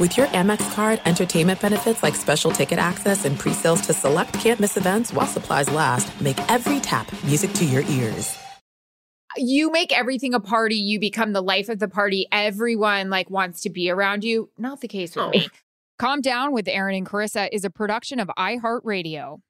With your Amex card, entertainment benefits like special ticket access and pre-sales to select campus events while supplies last, make every tap music to your ears. You make everything a party, you become the life of the party. Everyone like wants to be around you. Not the case with Oh. me. Calm Down with Erin and Charissa is a production of iHeartRadio.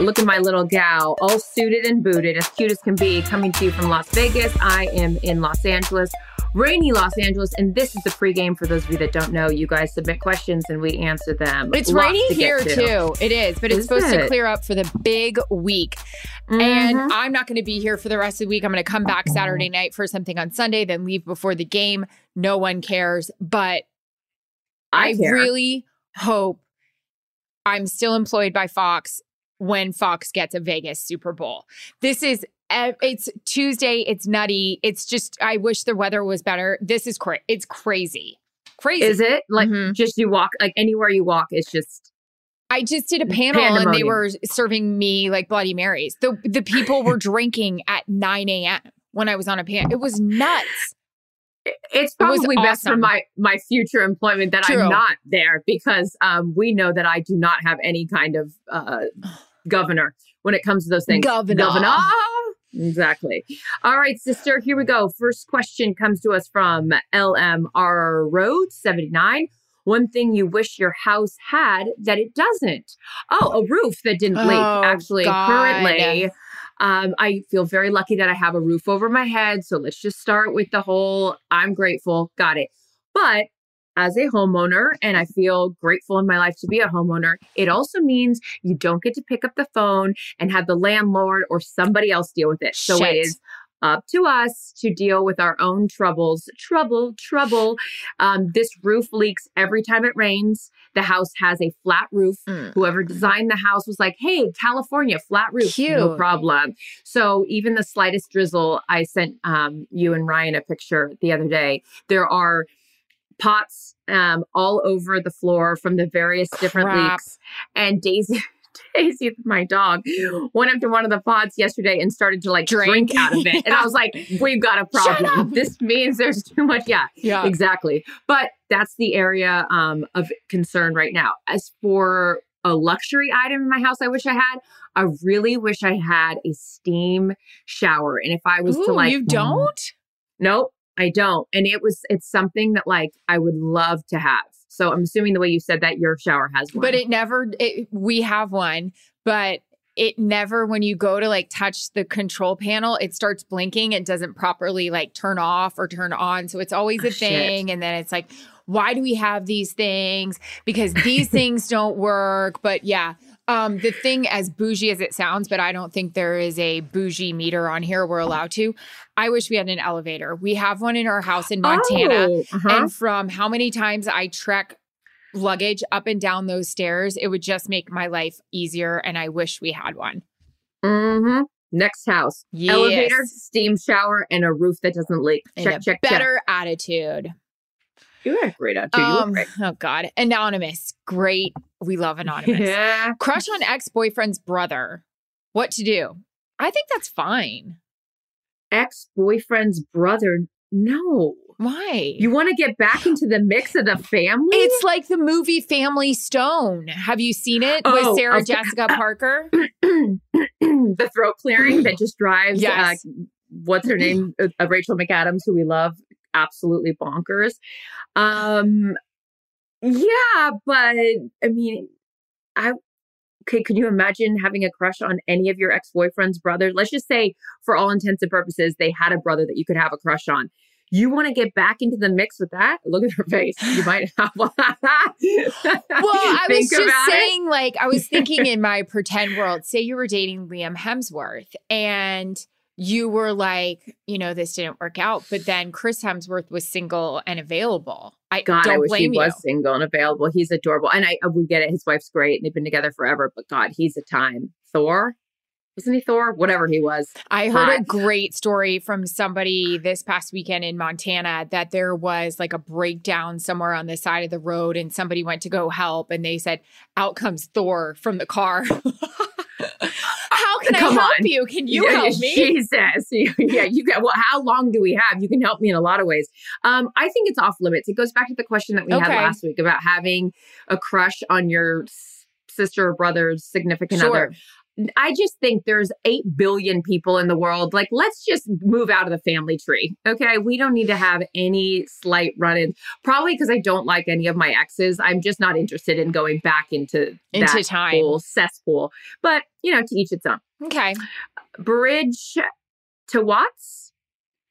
Look at my little gal, all suited and booted, as cute as can be, coming to you from Las Vegas. I am in Los Angeles, rainy Los Angeles, and this is the pregame for those of you that don't know. You guys submit questions and we answer them. It's Lots rainy to here to. too. It is, but it's Is supposed to clear up for the big week. Mhm. And I'm not going to be here for the rest of the week. I'm going to come back Saturday night for something on Sunday, then leave before the game. No one cares. But I, I care. really hope I'm still employed by Fox when Fox gets a Vegas Super Bowl. This is it's Tuesday, it's nutty. It's just I wish the weather was better. This is cra- it's crazy. Crazy. Is it like Mhm. just you walk like anywhere you walk? It's just I just did a panel and they were serving me like Bloody Marys. The the people were drinking at 9 a.m. when I was on a panel. It was nuts. it's It was probably best for my my future employment that True. I'm not there because um we know that I do not have any kind of uh governor when it comes to those things. Governor. Governor. Exactly. All right, sister, here we go. First question comes to us from LMR Road 79. One thing you wish your house had that it doesn't. Oh, a roof that didn't leak. Oh, Actually, God. currently, um, I feel very lucky that I have a roof over my head. So let's just start with the whole I'm grateful, got it. But as a homeowner, and I feel grateful in my life to be a homeowner, it also means you don't get to pick up the phone and have the landlord or somebody else deal with it. So Shit. it is up to us to deal with our own troubles. Trouble, trouble. Um, this roof leaks every time it rains. The house has a flat roof. Mm. Whoever designed the house was like, hey, California, flat roof, no problem. So even the slightest drizzle, I sent um, you and Ryan a picture the other day. There are pots um, all over the floor from the various different Crap. leaks. And Daisy, Daisy, my dog, went up to one of the pots yesterday and started to like drink, Drink. out of it. And I was like, we've got a Shut problem. up. This means there's too much. Yeah, Yeah. exactly. But that's the area um, of concern right now. As for a luxury item in my house, I wish I had. I really wish I had a steam shower. And if I was to like, you don't? Nope, I don't. And it was, it's something that like I would love to have. So I'm assuming the way you said that your shower has one. But it never it, we have one, but it never when you go to like touch the control panel, it starts blinking. It doesn't properly like turn off or turn on. So it's always Oh, a shit. thing. And then it's like, why do we have these things? Because these things don't work. But yeah. Um, the thing as bougie as it sounds, but I don't think there is a bougie meter on here. We're allowed to. I wish we had an elevator. We have one in our house in Montana. Oh, uh-huh. And from how many times I trek luggage up and down those stairs, it would just make my life easier. And I wish we had one. Mhm. Next house. Yes. Elevator, steam shower, and a roof that doesn't leak. Check, check, check. better attitude. You had a great attitude. You Um, great. oh God, anonymous, great. We love anonymous. Yeah. Crush on ex boyfriend's brother. What to do? I think that's fine. Ex boyfriend's brother. No. Why? You want to get back into the mix of the family? It's like the movie Family Stone. Have you seen it Oh, with Sarah of- Jessica Parker? the throat clearing that just drives Yes. uh, what's her name uh, Rachel McAdams who we love absolutely bonkers. Um yeah but I mean I okay could you imagine having a crush on any of your ex-boyfriend's brothers let's just say for all intents and purposes they had a brother that you could have a crush on. You want to get back into the mix with that? Look at her face. You might have Well, I was just about it. saying, like, I was thinking in my pretend world, say you were dating Liam Hemsworth and you were like, you know, this didn't work out, but then Chris Hemsworth was single and available. I God, don't I wish blame he you. was single and available. He's adorable. And I uh, we get it. His wife's great and they've been together forever, but God, he's a time. Thor? Wasn't he Thor? Whatever he was. I heard a great story from somebody this past weekend in Montana that there was like a breakdown somewhere on the side of the road and somebody went to go help and they said, out comes Thor from the car. Can I help on. you? Can you Yeah, help me? Jesus. Yeah, you got well, how long do we have? You can help me in a lot of ways. Um, I think it's off limits. It goes back to the question that we had last week about having a crush on your sister or brother's significant Sure. other. I just think there's 8 billion people in the world. Like, let's just move out of the family tree. Okay. We don't need to have any slight run in, Probably because I don't like any of my exes. I'm just not interested in going back into, Into that time. whole cesspool. But, you know, to each its own. Okay. Bridge to Watts?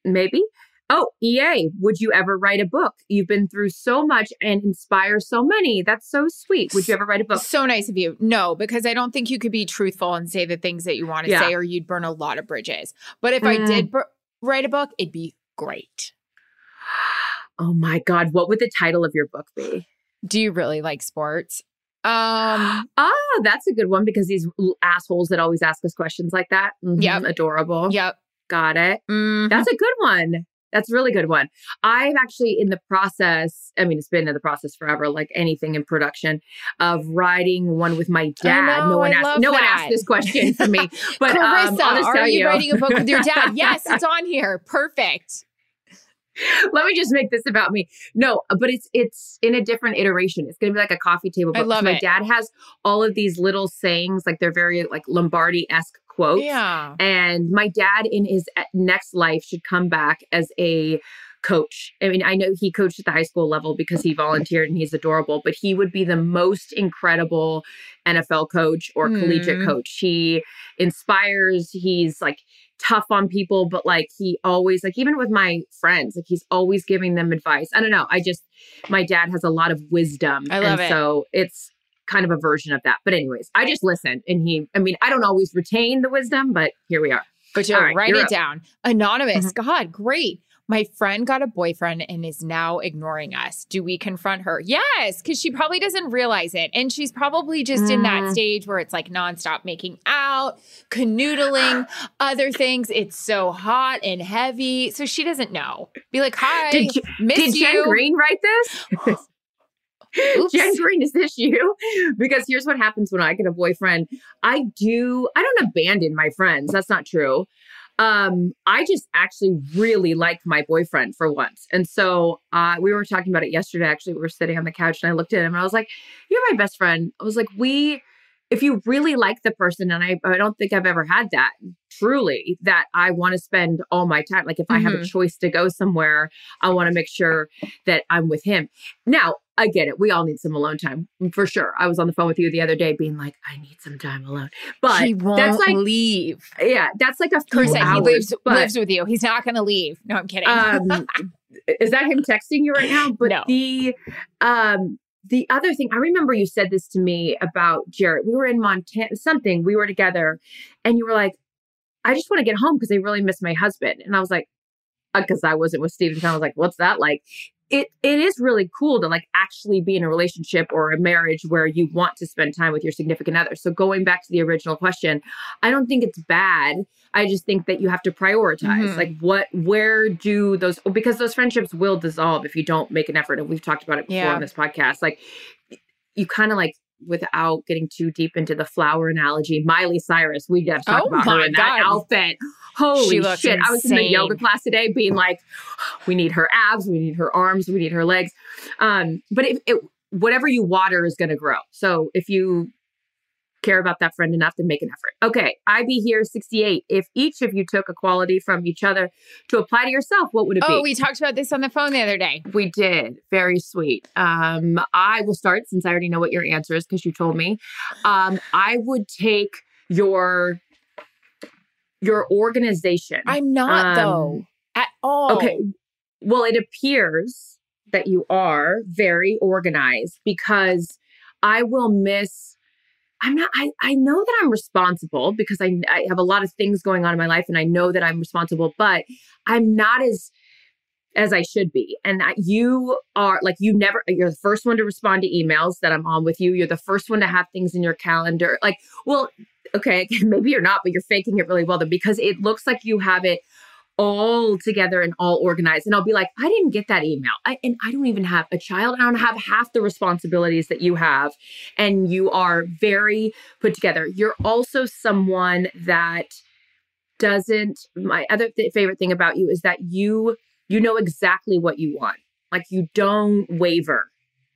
Maybe. Oh, EA, would you ever write a book? You've been through so much and inspire so many. That's so sweet. Would you ever write a book? So nice of you. No, because I don't think you could be truthful and say the things that you want to Yeah. say, or you'd burn a lot of bridges. But if I Mm. did br- write a book, it'd be great. Oh my God. What would the title of your book be? Do you really like sports? Um, Oh, that's a good one because these assholes that always ask us questions like that. Mhm, Yep. Adorable. yep. Got it. Mhm. That's a good one. That's a really good one. I'm actually in the process. I mean, it's been in the process forever, like anything in production, of writing one with my dad. know, no one I asked. No one asked this question for me, but um, Charissa, just are you, you. writing a book with your dad? yes, it's on here. Perfect. Let me just make this about me. No, but it's it's in a different iteration. It's going to be like a coffee table I book. love my it. dad has all of these little sayings, like they're very like Lombardi esque quotes. Yeah. And my dad in his uh, next life should come back as a coach. I mean, I know he coached at the high school level because he volunteered and he's adorable, but he would be the most incredible NFL coach or collegiate Mm. coach. He inspires, he's like tough on people, but like he always, like even with my friends, like he's always giving them advice. I don't know. I just, my dad has a lot of wisdom. I love and it. So it's, kind of a version of that. But anyways, I just listen and he I mean, I don't always retain the wisdom, but here we are. But you right, write it up. Mm-hmm. down. Anonymous. God, great. My friend got a boyfriend and is now ignoring us. Do we confront her? Yes, because she probably doesn't realize it. And she's probably just in that Mm. stage where it's like nonstop making out, canoodling, other things. It's so hot and heavy. So she doesn't know. Be like, hi, Did you- miss Did you. Jen Green write this? Oops. Jen Green, is this you? Because here's what happens when I get a boyfriend. I do, I don't abandon my friends. That's not true. Um, I just actually really like my boyfriend for once. And so uh, we were talking about it yesterday. Actually, we were sitting on the couch and I looked at him and I was like, You're my best friend. I was like, We, if you really like the person, and I, I don't think I've ever had that truly, that I want to spend all my time. Like if I have a choice to go somewhere, I want to make sure that I'm with him. Now, I get it. We all need some alone time for sure. I was on the phone with you the other day being like, I need some time alone. But he won't that's like, leave. yeah, that's like a few Charissa, he hours. lives, but, lives with you. He's not going to leave. No, I'm kidding. um, is that him texting you right now? But No. the um the other thing, I remember you said this to me about Jarret. We were in Montana, something. We were together, and you were like, "I just want to get home because I really miss my husband." And I was like, "Because I wasn't with Steve." And I was like, "What's that like?" It it is really cool to like actually be in a relationship or a marriage where you want to spend time with your significant other. So going back to the original question, I don't think it's bad. I just think that you have to prioritize Mhm. like what where do those because those friendships will dissolve if you don't make an effort and we've talked about it before Yeah. on this podcast. Like you kind of like without getting too deep into the flower analogy, Miley Cyrus, we have to talk Oh about her in that outfit. Holy shit. I was in the yoga class today being like, we need her abs, we need her arms, we need her legs. Um, but it, it whatever you water is gonna grow. So if you care about that friend enough, then make an effort. Okay, I be here 68. If each of you took a quality from each other to apply to yourself, what would it Oh, be? Oh, we talked about this on the phone the other day. We did. Very sweet. Um, I will start since I already know what your answer is because you told me. Um, I would take your your organization. I'm not Um, though at all. Okay. Well, it appears that you are very organized because I will miss. I'm not, I, I know that I'm responsible because I, I have a lot of things going on in my life and I know that I'm responsible, but I'm not as, as I should be. And I, you are like, you never, you're the first one to respond to emails that I'm on with you. You're the first one to have things in your calendar. Like, well, okay, maybe you're not, but you're faking it really well then because it looks like you have it all together and all organized. And I'll be like, I didn't get that email. I, and I don't even have a child. I don't have half the responsibilities that you have. And you are very put together. You're also someone that doesn't, my other th- favorite thing about you is that you, you know exactly what you want. Like you don't waver.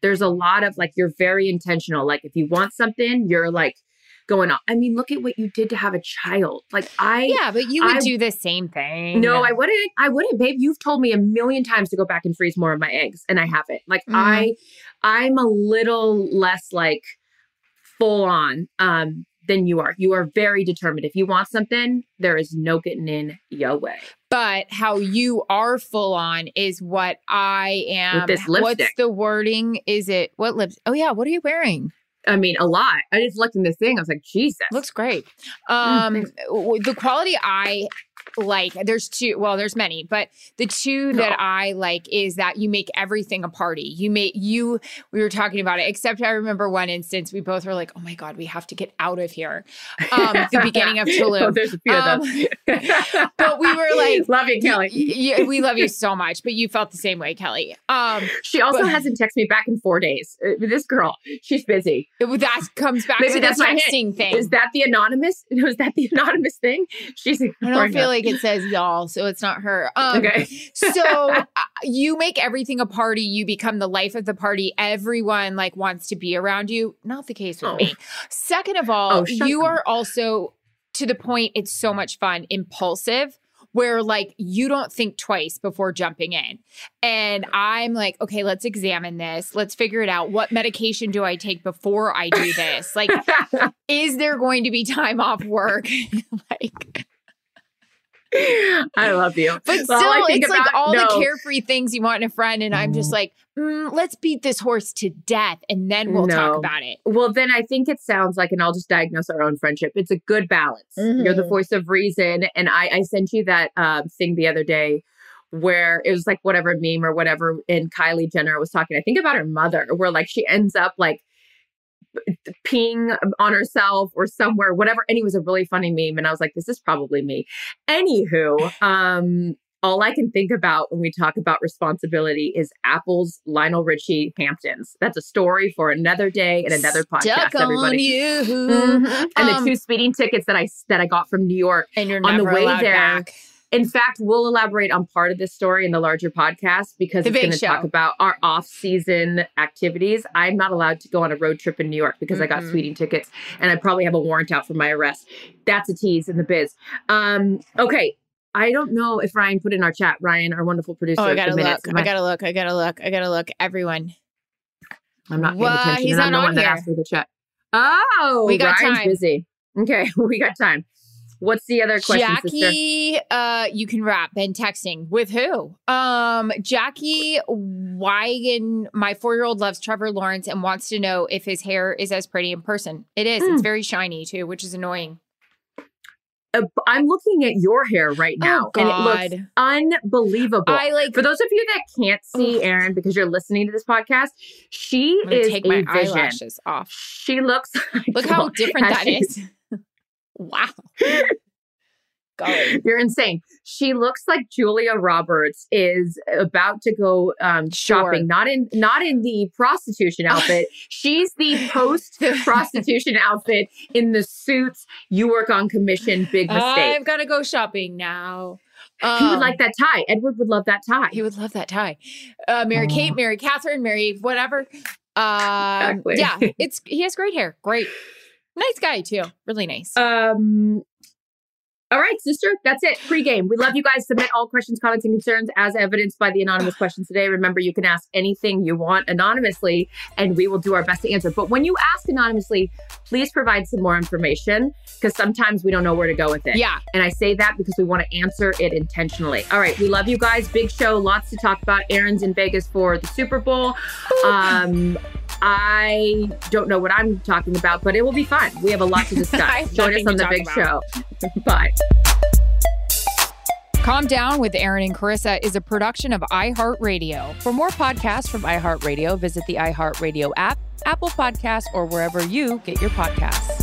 There's a lot of like, you're very intentional. Like if you want something, you're like going on. I mean, look at what you did to have a child. Like I, Yeah, but you would I- do the same thing. no, I wouldn't. I wouldn't, babe. You've told me a million times to go back and freeze more of my eggs, and I haven't. Like Mhm. I, I'm a little less like full on um than you are. You are very determined. If you want something, there is no getting in your way. But how you are full on is what I am. this What's the wording? Is it what lips? Oh yeah, what are you wearing? I mean, a lot. I just looked in this thing. I was like, Jesus. Looks great. Um, thanks. the quality I like, there's two. Well, there's many, but the two No. that I like is that you make everything a party. You make you. We were talking about it. Except I remember one instance we both were like, "Oh my god, we have to get out of here." Um, the beginning of oh, there's a few Um, of them. but we were like, love you, Kelly. We love you so much, but you felt the same way, Kelly. Um, she also but- hasn't texted me back in four days. Uh, This girl, she's busy. It- that comes back Maybe to the that's my texting thing. Is that the anonymous? Was that the anonymous thing? She's. I don't feel us. like it says y'all, so it's not her. Um, Okay. so uh, you make everything a party. You become the life of the party. Everyone like wants to be around you. Not the case with Oh. me. Second of all, Oh, you up. are also to the point. It's so much fun. Impulsive. Where like you don't think twice before jumping in. And I'm like, okay, let's examine this. Let's figure it out. What medication do I take before I do this? Like, is there going to be time off work? like, I love you. but still, it's like all no. the carefree things you want in a friend. And I'm just like, mm, let's beat this horse to death and then we'll talk about it. Well, then I think it sounds like, and I'll just diagnose our own friendship. It's a good balance. You're the Mhm. voice of reason, and I, I sent you that um, thing the other day where it was like whatever meme or whatever, and Kylie Jenner was talking. I think about her mother, where like she ends up like peeing on herself or somewhere, whatever. And it was a really funny meme, and I was like, this is probably me. Anywho, um. All I can think about when we talk about responsibility is Apple's Lionel Richie Hamptons. That's a story for another day and another podcast. Stuck everybody. on you. Mhm. And Um, the two speeding tickets that I that I got from New York. and you're on the way there, back. In fact, we'll elaborate on part of this story in the larger podcast because The it's going to talk about our off-season activities. I'm not allowed to go on a road trip in New York because I got Mm-mm. speeding tickets, and I probably have a warrant out for my arrest. That's a tease in the biz. Um, okay. I don't know if Ryan put in our chat. Ryan, our wonderful producer. Oh, I gotta look. I gotta look. I gotta look. I gotta look. Everyone. I'm not paying Well, attention. he's and I'm not the on one that here. asked for the chat. Oh, We got Ryan's time. busy. Okay, we got time. What's the other question, sister? Jackie, uh, you can wrap. and texting with who? Um, Jackie Wygan, my four-year-old loves Trevor Lawrence and wants to know if his hair is as pretty in person. It is. Hmm. It's very shiny too, which is annoying. uh, I'm looking at your hair right now, oh, and it looks unbelievable. I like For those of you that can't see Ugh. Erin because you're listening to this podcast, she is take my vision. eyelashes off. She looks. Look how different that is. Wow. Golly. You're insane. She looks like Julia Roberts is about to go um, Sure. shopping, not in not in the prostitution outfit. She's the post prostitution outfit in the suits. You work on commission. Big mistake. I've got to go shopping now. he would Um, like that tie. Edward would love that tie. He would love that tie. Uh, Mary Kate, Mary Catherine, Mary whatever. Um, Exactly. Yeah, it's he has great hair. Great, nice guy too. Really nice. Um. All right, sister. That's it. Pre-game. We love you guys. Submit all questions, comments, and concerns as evidenced by the anonymous questions today. Remember, you can ask anything you want anonymously, and we will do our best to answer. But when you ask anonymously, please provide some more information because sometimes we don't know where to go with it. yeah, And I say that because we want to answer it intentionally. All right, we love you guys. Big show, lots to talk about. Erin's in Vegas for the Super Bowl. Um, I don't know what I'm talking about, but it will be fun. We have a lot to discuss. Join us on the big about. show. Bye. Calm Down with Erin and Charissa is a production of iHeartRadio. For more podcasts from iHeartRadio, visit the iHeartRadio app, Apple Podcasts, or wherever you get your podcasts.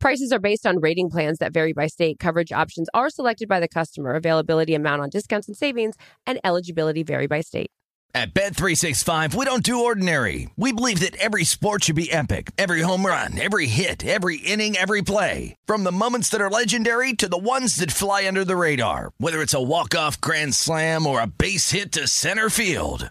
Prices are based on rating plans that vary by state. Coverage options are selected by the customer. Availability, amount on discounts and savings, and eligibility vary by state. At Bet365, we don't do ordinary. We believe that every sport should be epic. Every home run, every hit, every inning, every play. From the moments that are legendary to the ones that fly under the radar. Whether it's a walk-off grand slam or a base hit to center field.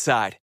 Side.